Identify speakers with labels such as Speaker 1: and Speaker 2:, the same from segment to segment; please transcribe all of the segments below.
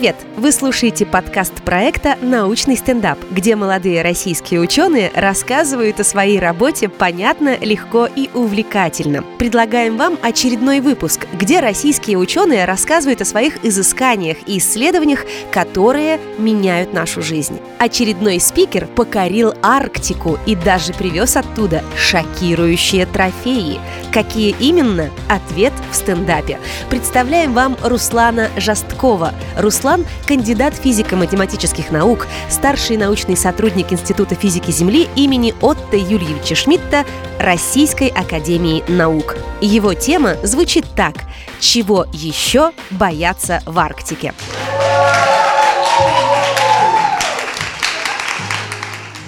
Speaker 1: Привет! Вы слушаете подкаст проекта «Научный стендап», где молодые российские ученые рассказывают о своей работе понятно, легко и увлекательно. Предлагаем вам очередной выпуск, где российские ученые рассказывают о своих изысканиях и исследованиях, которые меняют нашу жизнь. Очередной спикер покорил Арктику и даже привез оттуда шокирующие трофеи. Какие именно? Ответ в стендапе. Представляем вам Руслана Жасткова. Руслан – кандидат физико-математических наук, старший научный сотрудник Института физики Земли имени Отто Юльевича Шмидта Российской Академии Наук. Его тема звучит так – «Чего еще боятся в Арктике?»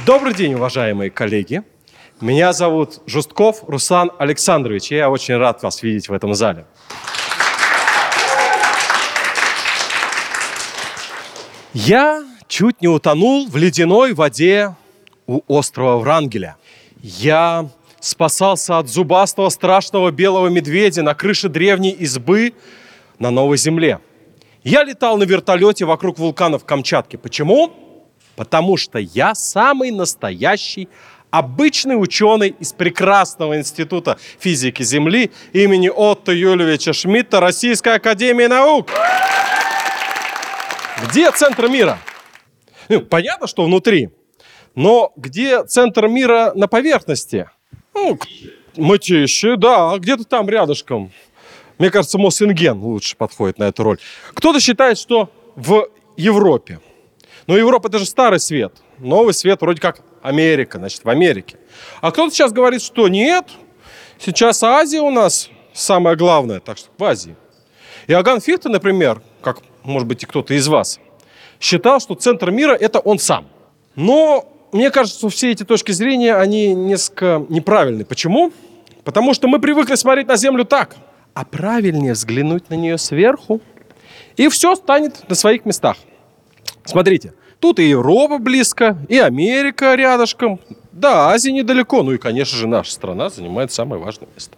Speaker 2: Добрый день, уважаемые коллеги. Меня зовут Жустков Руслан Александрович, и я очень рад вас видеть в этом зале. Я чуть не утонул в ледяной воде у острова Врангеля. Я спасался от зубастого страшного белого медведя на крыше древней избы на Новой Земле. Я летал на вертолете вокруг вулканов Камчатки. Почему? Потому что я самый настоящий обычный ученый из прекрасного института физики Земли имени Отто Юльевича Шмидта Российской Академии Наук. Где центр мира? Ну, понятно, что внутри. Но где центр мира на поверхности? Ну, мытищи, да, где-то там рядышком. Мне кажется, Мосинген лучше подходит на эту роль. Кто-то считает, что в Европе. Но Европа это же старый свет. Новый свет вроде как Америка, значит, в Америке. А кто-то сейчас говорит, что нет, сейчас Азия у нас самое главное, так что в Азии. Иоганн Фихте, например, как может быть, и кто-то из вас, считал, что центр мира – это он сам. Но мне кажется, что все эти точки зрения, они несколько неправильны. Почему? Потому что мы привыкли смотреть на Землю так, а правильнее взглянуть на нее сверху, и все станет на своих местах. Смотрите, тут и Европа близко, и Америка рядышком, да, Азия недалеко, ну и, конечно же, наша страна занимает самое важное место.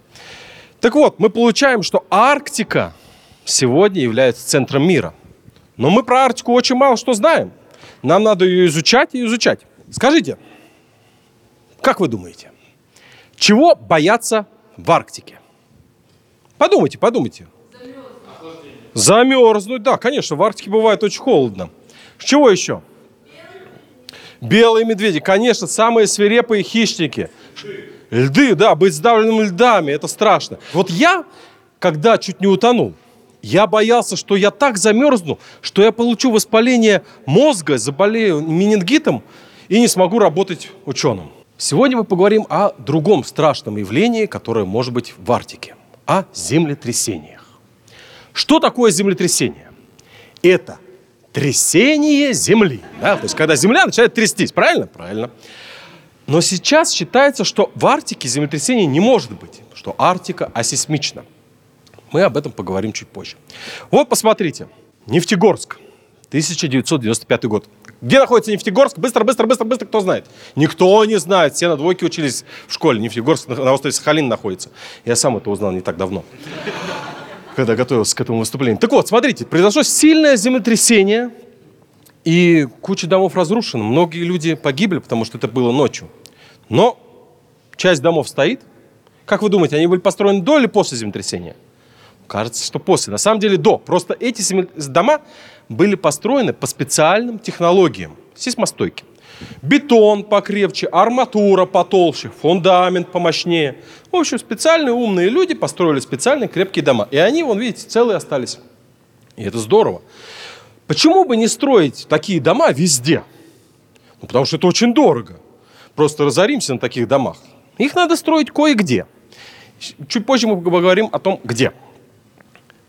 Speaker 2: Так вот, мы получаем, что Арктика – сегодня является центром мира. Но мы про Арктику очень мало что знаем. Нам надо ее изучать и изучать. Скажите, как вы думаете, чего боятся в Арктике? Подумайте, подумайте. Замерзнуть. Да, конечно, в Арктике бывает очень холодно. Чего еще? Белые медведи, конечно, самые свирепые хищники. Льды, да, быть сдавленным льдами, это страшно. Вот я, когда чуть не утонул, я боялся, что я так замерзну, что я получу воспаление мозга, заболею менингитом и не смогу работать ученым. Сегодня мы поговорим о другом страшном явлении, которое может быть в Арктике, о землетрясениях. Что такое землетрясение? Это трясение Земли. Да? То есть, когда Земля начинает трястись, правильно? Правильно. Но сейчас считается, что в Арктике землетрясения не может быть, что Арктика асейсмична. Мы об этом поговорим чуть позже. Вот, посмотрите. Нефтегорск. 1995 год. Где находится Нефтегорск? Быстро, быстро, быстро, быстро, кто знает? Никто не знает. Все на двойке учились в школе. Нефтегорск на острове Сахалин находится. Я сам это узнал не так давно, когда готовился к этому выступлению. Так вот, смотрите, произошло сильное землетрясение, и куча домов разрушена. Многие люди погибли, потому что это было ночью. Но часть домов стоит. Как вы думаете, они были построены до или после землетрясения? Кажется, что после. На самом деле до. Просто эти дома были построены по специальным технологиям, сейсмостойким. Бетон покрепче, арматура потолще, фундамент помощнее. В общем, специальные умные люди построили специальные крепкие дома. И они, вон, видите, целые остались. И это здорово. Почему бы не строить такие дома везде? Ну, потому что это очень дорого. Просто разоримся на таких домах. Их надо строить кое-где. Чуть позже мы поговорим о том, где.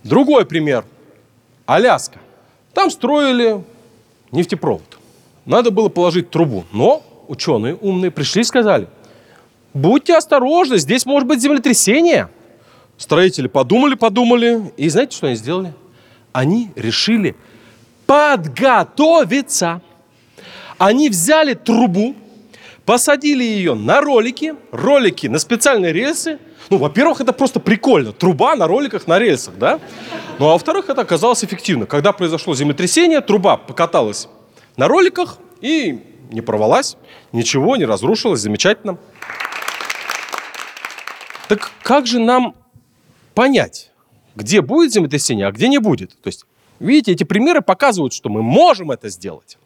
Speaker 2: Другой пример. Аляска. Там строили нефтепровод. Надо было положить трубу. Но ученые умные пришли и сказали, будьте осторожны, здесь может быть землетрясение. Строители подумали, подумали. И знаете, что они сделали? Они решили подготовиться. Они взяли трубу, посадили ее на ролики, ролики на специальные рельсы, Ну, во-первых, это просто прикольно. Труба на роликах на рельсах, да? Ну, а во-вторых, это оказалось эффективно. Когда произошло землетрясение, труба покаталась на роликах и не порвалась, ничего не разрушилось, замечательно. Так как же нам понять, где будет землетрясение, а где не будет? То есть, видите, эти примеры показывают, что мы можем это сделать.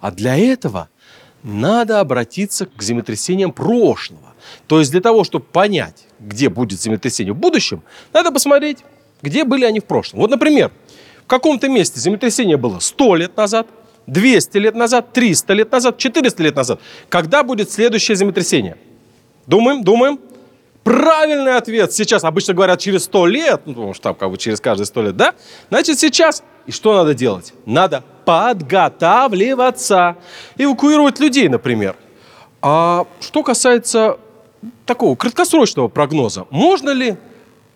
Speaker 2: А для этого надо обратиться к землетрясениям прошлого. То есть для того, чтобы понять, где будет землетрясение в будущем, надо посмотреть, где были они в прошлом. Вот, например, в каком-то месте землетрясение было 100 лет назад, 200 лет назад, 300 лет назад, 400 лет назад. Когда будет следующее землетрясение? Думаем, думаем. Правильный ответ сейчас. Обычно говорят через 100 лет, ну, потому что там как бы через каждые 100 лет, да? Значит, сейчас. И что надо делать? Надо подготавливаться. Эвакуировать людей, например. А что касается такого краткосрочного прогноза, можно ли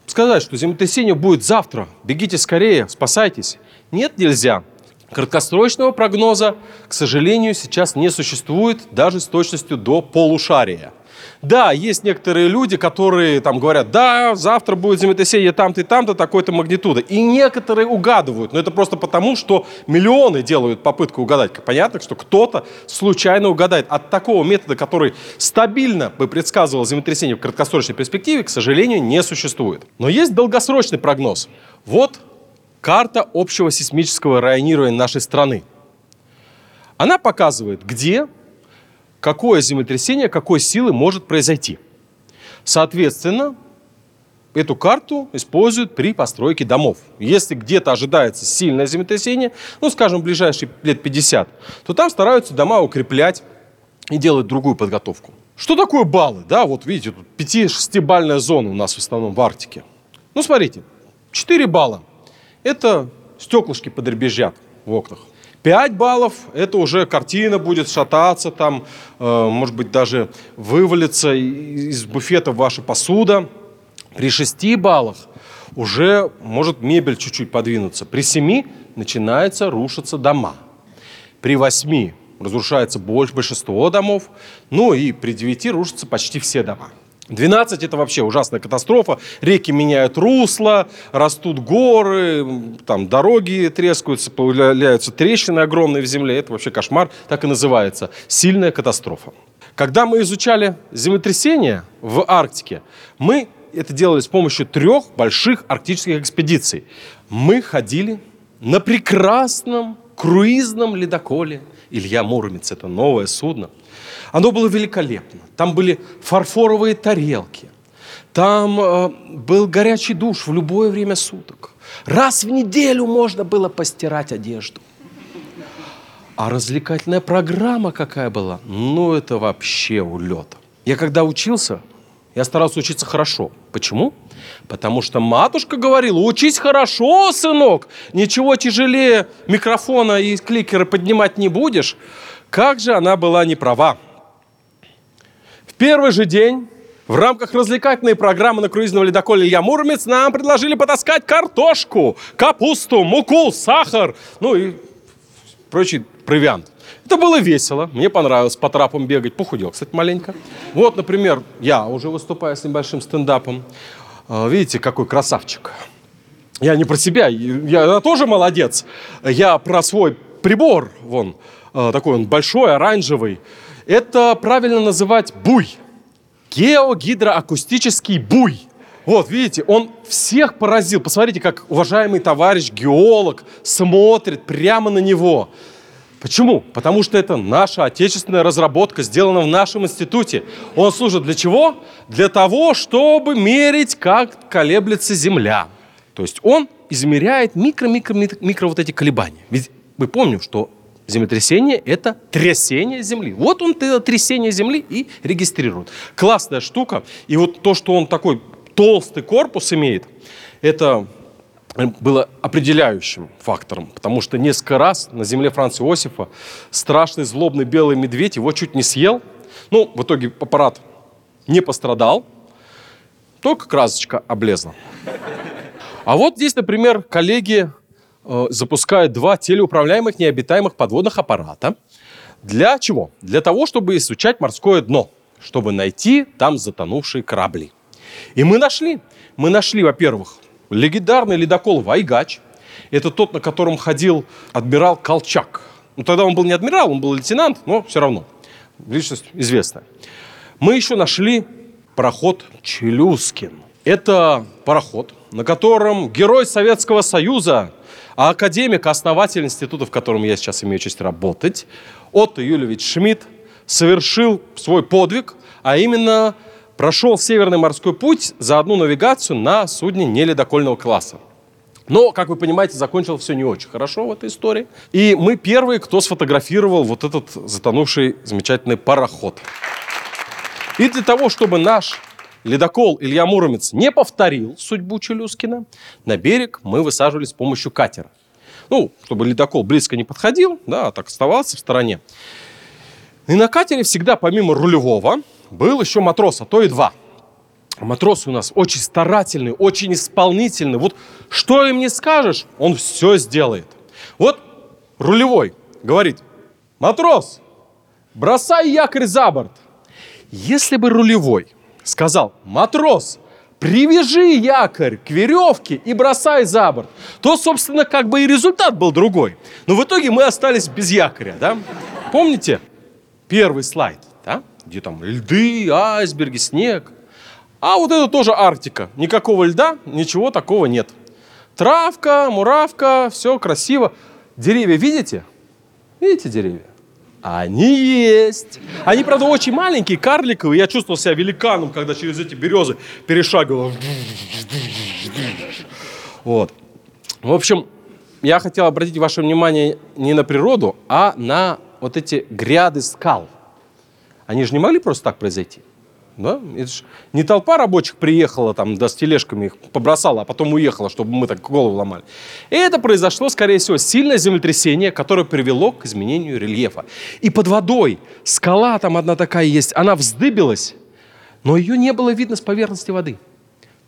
Speaker 2: сказать, что землетрясение будет завтра? Бегите скорее, спасайтесь. Нет, нельзя. Краткосрочного прогноза, к сожалению, сейчас не существует даже с точностью до полушария. Да, есть некоторые люди, которые там говорят, да, завтра будет землетрясение там-то и там-то, такой-то магнитуды. И некоторые угадывают, но это просто потому, что миллионы делают попытку угадать. Понятно, что кто-то случайно угадает. От такого метода, который стабильно бы предсказывал землетрясение в краткосрочной перспективе, к сожалению, не существует. Но есть долгосрочный прогноз. Вот карта общего сейсмического районирования нашей страны. Она показывает, где какое землетрясение, какой силы может произойти. Соответственно, эту карту используют при постройке домов. Если где-то ожидается сильное землетрясение, ну, скажем, в ближайшие лет 50, то там стараются дома укреплять и делать другую подготовку. Что такое баллы? Да, вот видите, тут 5-6-бальная зона у нас в основном в Арктике. Ну, смотрите, 4 балла – это стеклышки подребезжат в окнах. 5 баллов – это уже картина будет шататься, там, э, может быть, даже вывалится из буфета ваша посуда. При 6 баллах уже может мебель чуть-чуть подвинуться. При 7 начинается рушиться дома. При 8 разрушается больше, большинство домов. Ну и при 9 рушатся почти все дома. 12 это вообще ужасная катастрофа. Реки меняют русло, растут горы, там дороги трескаются, появляются трещины огромные в земле. Это вообще кошмар, так и называется. Сильная катастрофа. Когда мы изучали землетрясения в Арктике, мы это делали с помощью трех больших арктических экспедиций. Мы ходили на прекрасном круизном ледоколе Илья Муромец. Это новое судно – оно было великолепно. Там были фарфоровые тарелки. Там э, был горячий душ в любое время суток. Раз в неделю можно было постирать одежду. А развлекательная программа какая была? Ну, это вообще улет. Я когда учился, я старался учиться хорошо. Почему? Потому что матушка говорила, учись хорошо, сынок, ничего тяжелее микрофона и кликера поднимать не будешь. Как же она была не права первый же день в рамках развлекательной программы на круизном ледоколе «Илья Муромец» нам предложили потаскать картошку, капусту, муку, сахар, ну и прочий провиант. Это было весело, мне понравилось по трапам бегать, похудел, кстати, маленько. Вот, например, я уже выступаю с небольшим стендапом. А, видите, какой красавчик. Я не про себя, я тоже молодец. Я про свой прибор, вон, а, такой он большой, оранжевый. Это правильно называть буй. Геогидроакустический буй. Вот, видите, он всех поразил. Посмотрите, как уважаемый товарищ геолог смотрит прямо на него. Почему? Потому что это наша отечественная разработка, сделана в нашем институте. Он служит для чего? Для того, чтобы мерить, как колеблется Земля. То есть он измеряет микро-микро-микро вот эти колебания. Ведь мы помним, что Землетрясение – это трясение Земли. Вот он это трясение Земли и регистрирует. Классная штука. И вот то, что он такой толстый корпус имеет, это было определяющим фактором, потому что несколько раз на земле Франца Иосифа страшный злобный белый медведь его чуть не съел. Ну, в итоге аппарат не пострадал, только красочка облезла. А вот здесь, например, коллеги Э, запускает два телеуправляемых необитаемых подводных аппарата. Для чего? Для того, чтобы изучать морское дно, чтобы найти там затонувшие корабли. И мы нашли. Мы нашли, во-первых, легендарный ледокол «Вайгач». Это тот, на котором ходил адмирал Колчак. Ну, тогда он был не адмирал, он был лейтенант, но все равно. Личность известная. Мы еще нашли пароход «Челюскин». Это пароход, на котором герой Советского Союза, а академик, основатель института, в котором я сейчас имею честь работать, Отто Юлевич Шмидт, совершил свой подвиг, а именно прошел Северный морской путь за одну навигацию на судне неледокольного класса. Но, как вы понимаете, закончил все не очень хорошо в этой истории. И мы первые, кто сфотографировал вот этот затонувший замечательный пароход. И для того, чтобы наш ледокол Илья Муромец не повторил судьбу Челюскина, на берег мы высаживались с помощью катера. Ну, чтобы ледокол близко не подходил, да, а так оставался в стороне. И на катере всегда, помимо рулевого, был еще матрос, а то и два. Матросы у нас очень старательные, очень исполнительные. Вот что им не скажешь, он все сделает. Вот рулевой говорит, матрос, бросай якорь за борт. Если бы рулевой сказал, матрос, привяжи якорь к веревке и бросай за борт, то, собственно, как бы и результат был другой. Но в итоге мы остались без якоря, да? Помните первый слайд, да? Где там льды, айсберги, снег. А вот это тоже Арктика. Никакого льда, ничего такого нет. Травка, муравка, все красиво. Деревья видите? Видите деревья? Они есть. Они, правда, очень маленькие, карликовые. Я чувствовал себя великаном, когда через эти березы перешагивал. Вот. В общем, я хотел обратить ваше внимание не на природу, а на вот эти гряды скал. Они же не могли просто так произойти. Да? Это ж не толпа рабочих приехала там, да, с тележками их побросала, а потом уехала, чтобы мы так голову ломали. И это произошло, скорее всего, сильное землетрясение, которое привело к изменению рельефа. И под водой скала там одна такая есть, она вздыбилась, но ее не было видно с поверхности воды.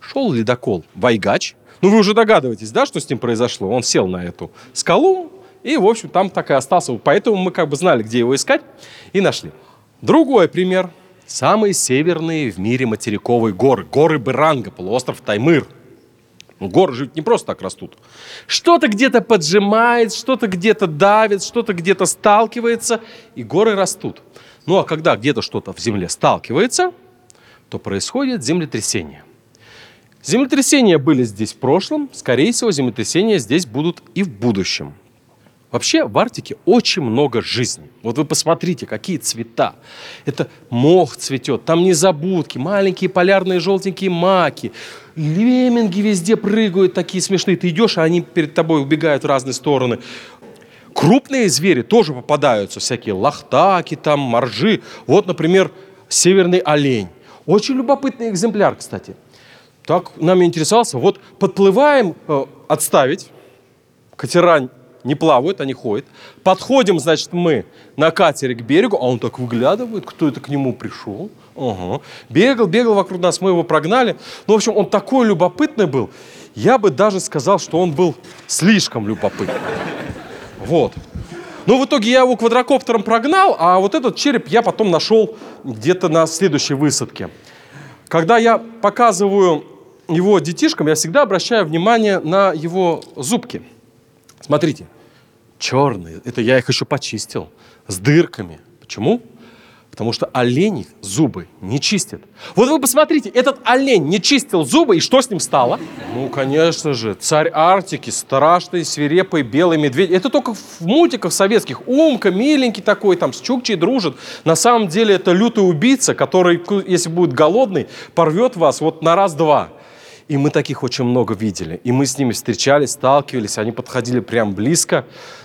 Speaker 2: Шел ледокол Вайгач. Ну, вы уже догадываетесь, да, что с ним произошло? Он сел на эту скалу, и, в общем, там так и остался. Поэтому мы как бы знали, где его искать, и нашли. Другой пример – Самые северные в мире материковые горы. Горы Беранга, полуостров Таймыр. Ну, горы же не просто так растут. Что-то где-то поджимает, что-то где-то давит, что-то где-то сталкивается, и горы растут. Ну а когда где-то что-то в земле сталкивается, то происходит землетрясение. Землетрясения были здесь в прошлом, скорее всего, землетрясения здесь будут и в будущем. Вообще в Арктике очень много жизни. Вот вы посмотрите, какие цвета. Это мох цветет, там незабудки, маленькие полярные желтенькие маки. Лемминги везде прыгают, такие смешные. Ты идешь, а они перед тобой убегают в разные стороны. Крупные звери тоже попадаются, всякие лохтаки, там, моржи. Вот, например, северный олень. Очень любопытный экземпляр, кстати. Так нами интересовался. Вот подплываем, э, отставить, катера не плавают, они ходят. Подходим, значит, мы на катере к берегу, а он так выглядывает, кто это к нему пришел. Ага. Бегал, бегал вокруг нас, мы его прогнали. Ну, в общем, он такой любопытный был. Я бы даже сказал, что он был слишком любопытный. Вот. Ну, в итоге я его квадрокоптером прогнал, а вот этот череп я потом нашел где-то на следующей высадке. Когда я показываю его детишкам, я всегда обращаю внимание на его зубки. Смотрите, черные. Это я их еще почистил. С дырками. Почему? Потому что олени зубы не чистят. Вот вы посмотрите, этот олень не чистил зубы, и что с ним стало? Ну, конечно же, царь Арктики, страшный, свирепый, белый медведь. Это только в мультиках советских. Умка, миленький такой, там, с Чукчей дружит. На самом деле это лютый убийца, который, если будет голодный, порвет вас вот на раз-два. И мы таких очень много видели. И мы с ними встречались, сталкивались, они подходили прям близко.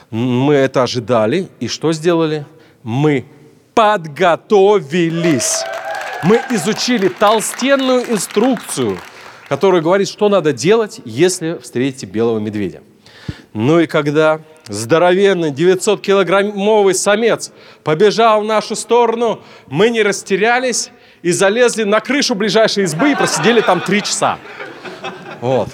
Speaker 2: Мы это ожидали. И что сделали? Мы подготовились. Мы изучили толстенную инструкцию, которая говорит, что надо делать, если встретите белого медведя. Ну и когда здоровенный 900-килограммовый самец побежал в нашу сторону, мы не растерялись и залезли на крышу ближайшей избы и просидели там три часа. Вот.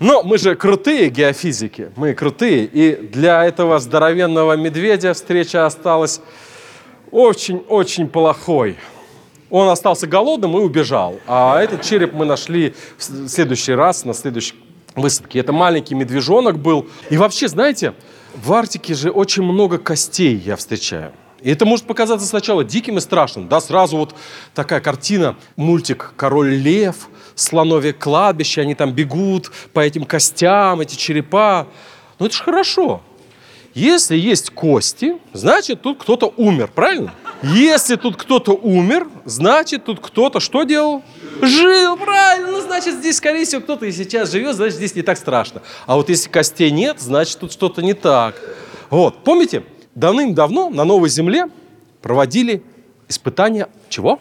Speaker 2: Но мы же крутые геофизики, мы крутые, и для этого здоровенного медведя встреча осталась очень-очень плохой. Он остался голодным и убежал. А этот череп мы нашли в следующий раз, на следующей высадке. Это маленький медвежонок был. И вообще, знаете, в Арктике же очень много костей я встречаю. И это может показаться сначала диким и страшным. Да, сразу вот такая картина, мультик «Король лев», слоновье кладбище, они там бегут по этим костям, эти черепа. Ну это же хорошо. Если есть кости, значит тут кто-то умер, правильно? Если тут кто-то умер, значит тут кто-то что делал? Жил, правильно. Ну, значит, здесь, скорее всего, кто-то и сейчас живет, значит, здесь не так страшно. А вот если костей нет, значит, тут что-то не так. Вот, помните, давным-давно на Новой Земле проводили испытания чего?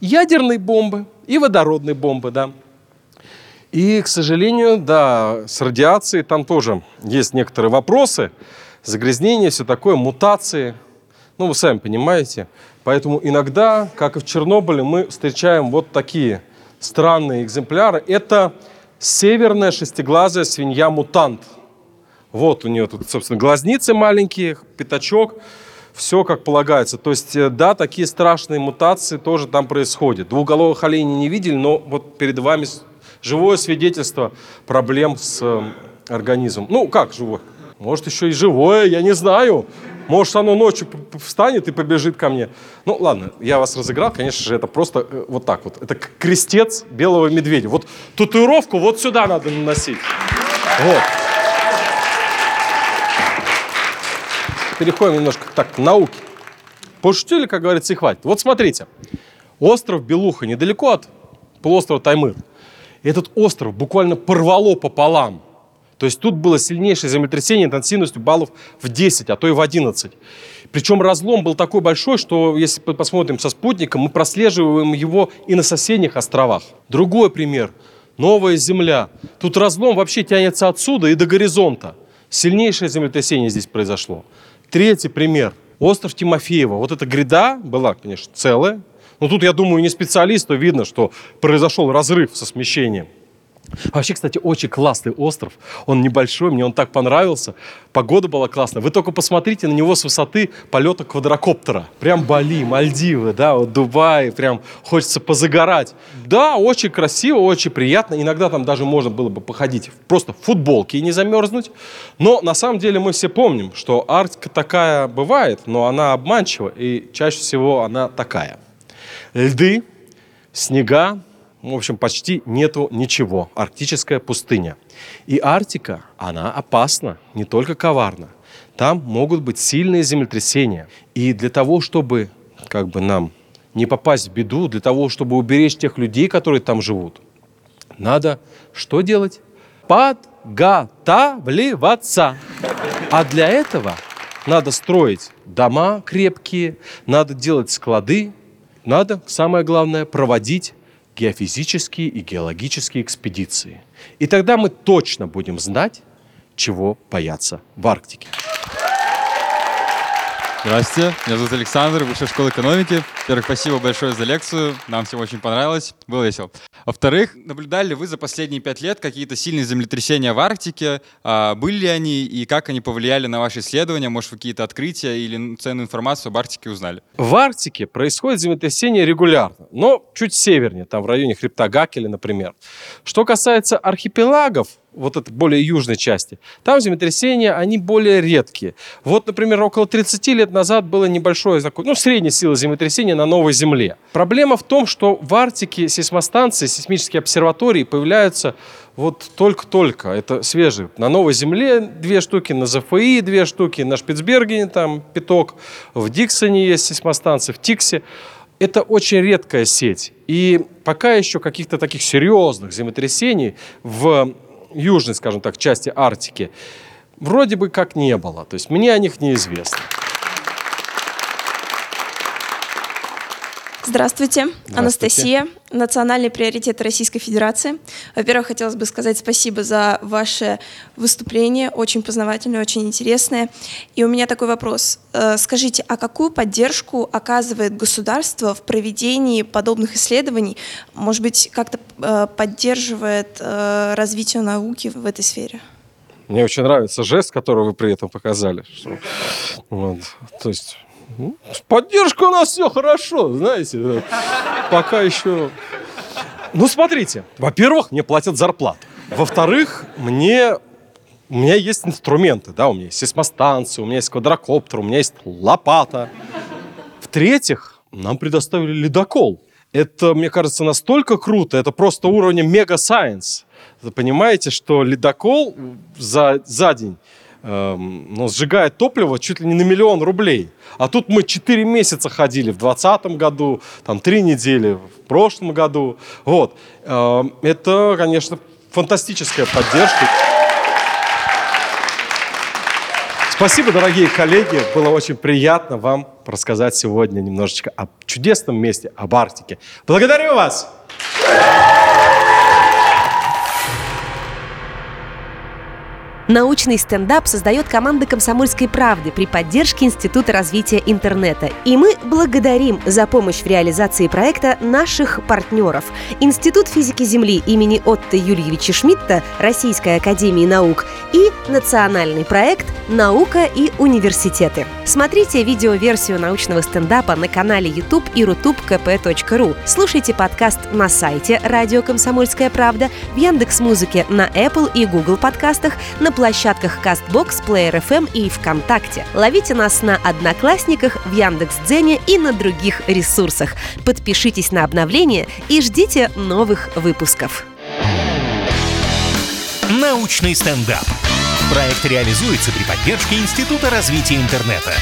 Speaker 2: Ядерной бомбы и водородной бомбы, да. И, к сожалению, да, с радиацией там тоже есть некоторые вопросы. Загрязнение, все такое, мутации. Ну, вы сами понимаете. Поэтому иногда, как и в Чернобыле, мы встречаем вот такие странные экземпляры. Это северная шестиглазая свинья-мутант. Вот у нее тут, собственно, глазницы маленькие, пятачок. Все как полагается. То есть, э, да, такие страшные мутации тоже там происходят. Двуголовых оленей не видели, но вот перед вами живое свидетельство проблем с э, организмом. Ну, как живое? Может, еще и живое, я не знаю. Может, оно ночью встанет и побежит ко мне. Ну, ладно, я вас разыграл. Конечно же, это просто э, вот так вот. Это крестец белого медведя. Вот татуировку вот сюда надо наносить. Вот. Переходим немножко так к науке. Пошутили, как говорится, и хватит. Вот смотрите. Остров Белуха недалеко от полуострова Таймыр. Этот остров буквально порвало пополам. То есть тут было сильнейшее землетрясение интенсивностью баллов в 10, а то и в 11. Причем разлом был такой большой, что если посмотрим со спутником, мы прослеживаем его и на соседних островах. Другой пример. Новая Земля. Тут разлом вообще тянется отсюда и до горизонта. Сильнейшее землетрясение здесь произошло. Третий пример. Остров Тимофеева. Вот эта гряда была, конечно, целая, но тут, я думаю, не специалисту видно, что произошел разрыв со смещением. Вообще, кстати, очень классный остров. Он небольшой, мне он так понравился. Погода была классная. Вы только посмотрите на него с высоты полета квадрокоптера. Прям Бали, Мальдивы, да, вот Дубай, прям хочется позагорать. Да, очень красиво, очень приятно. Иногда там даже можно было бы походить просто в футболке и не замерзнуть. Но на самом деле мы все помним, что Арктика такая бывает, но она обманчива, и чаще всего она такая – льды, снега, в общем, почти нету ничего. Арктическая пустыня. И Арктика, она опасна, не только коварна. Там могут быть сильные землетрясения. И для того, чтобы как бы нам не попасть в беду, для того, чтобы уберечь тех людей, которые там живут, надо что делать? Подготавливаться. А для этого надо строить дома крепкие, надо делать склады, надо, самое главное, проводить геофизические и геологические экспедиции. И тогда мы точно будем знать, чего бояться в Арктике.
Speaker 3: Здравствуйте, меня зовут Александр, Высшая школа экономики. Во-первых, спасибо большое за лекцию, нам всем очень понравилось, было весело. Во-вторых, наблюдали ли вы за последние пять лет какие-то сильные землетрясения в Арктике? А, были ли они и как они повлияли на ваши исследования? Может, какие-то открытия или ценную информацию об Арктике узнали?
Speaker 2: В Арктике происходит землетрясение регулярно, но чуть севернее, там в районе хребта Гакеля, например. Что касается архипелагов, вот этой более южной части, там землетрясения, они более редкие. Вот, например, около 30 лет назад было небольшое, ну, средняя сила землетрясения на Новой Земле. Проблема в том, что в Арктике сейсмостанции, сейсмические обсерватории появляются вот только-только. Это свежие. На Новой Земле две штуки, на ЗФИ две штуки, на Шпицбергене там пяток, в Диксоне есть сейсмостанция, в Тиксе. Это очень редкая сеть. И пока еще каких-то таких серьезных землетрясений в южной, скажем так, части Арктики, вроде бы как не было. То есть мне о них неизвестно.
Speaker 4: Здравствуйте. Здравствуйте, Анастасия, национальный приоритет Российской Федерации. Во-первых, хотелось бы сказать спасибо за ваше выступление, очень познавательное, очень интересное. И у меня такой вопрос. Э, скажите, а какую поддержку оказывает государство в проведении подобных исследований? Может быть, как-то э, поддерживает э, развитие науки в этой сфере?
Speaker 2: Мне очень нравится жест, который вы при этом показали. Что, вот, то есть Поддержка у нас все хорошо, знаете. Пока еще... Ну, смотрите. Во-первых, мне платят зарплату. Во-вторых, мне у меня есть инструменты, да, у меня есть сейсмостанция, у меня есть квадрокоптер, у меня есть лопата. В-третьих, нам предоставили ледокол. Это, мне кажется, настолько круто, это просто уровня мега-сайенс. Вы понимаете, что ледокол за, за день эм, ну, сжигает топливо чуть ли не на миллион рублей. А тут мы 4 месяца ходили в 2020 году, там 3 недели в прошлом году. Вот. Эм, это, конечно, фантастическая поддержка. Спасибо, дорогие коллеги. Было очень приятно вам рассказать сегодня немножечко о чудесном месте, об Арктике. Благодарю вас!
Speaker 1: Научный стендап создает команда «Комсомольской правды» при поддержке Института развития интернета. И мы благодарим за помощь в реализации проекта наших партнеров. Институт физики Земли имени Отто Юрьевича Шмидта Российской академии наук и национальный проект «Наука и университеты». Смотрите видеоверсию научного стендапа на канале YouTube и rutubkp.ru. Слушайте подкаст на сайте «Радио Комсомольская правда», в Яндекс.Музыке, на Apple и Google подкастах, на площадках CastBox, Player FM и ВКонтакте. Ловите нас на Одноклассниках, в Яндекс.Дзене и на других ресурсах. Подпишитесь на обновления и ждите новых выпусков.
Speaker 5: Научный стендап. Проект реализуется при поддержке Института развития интернета.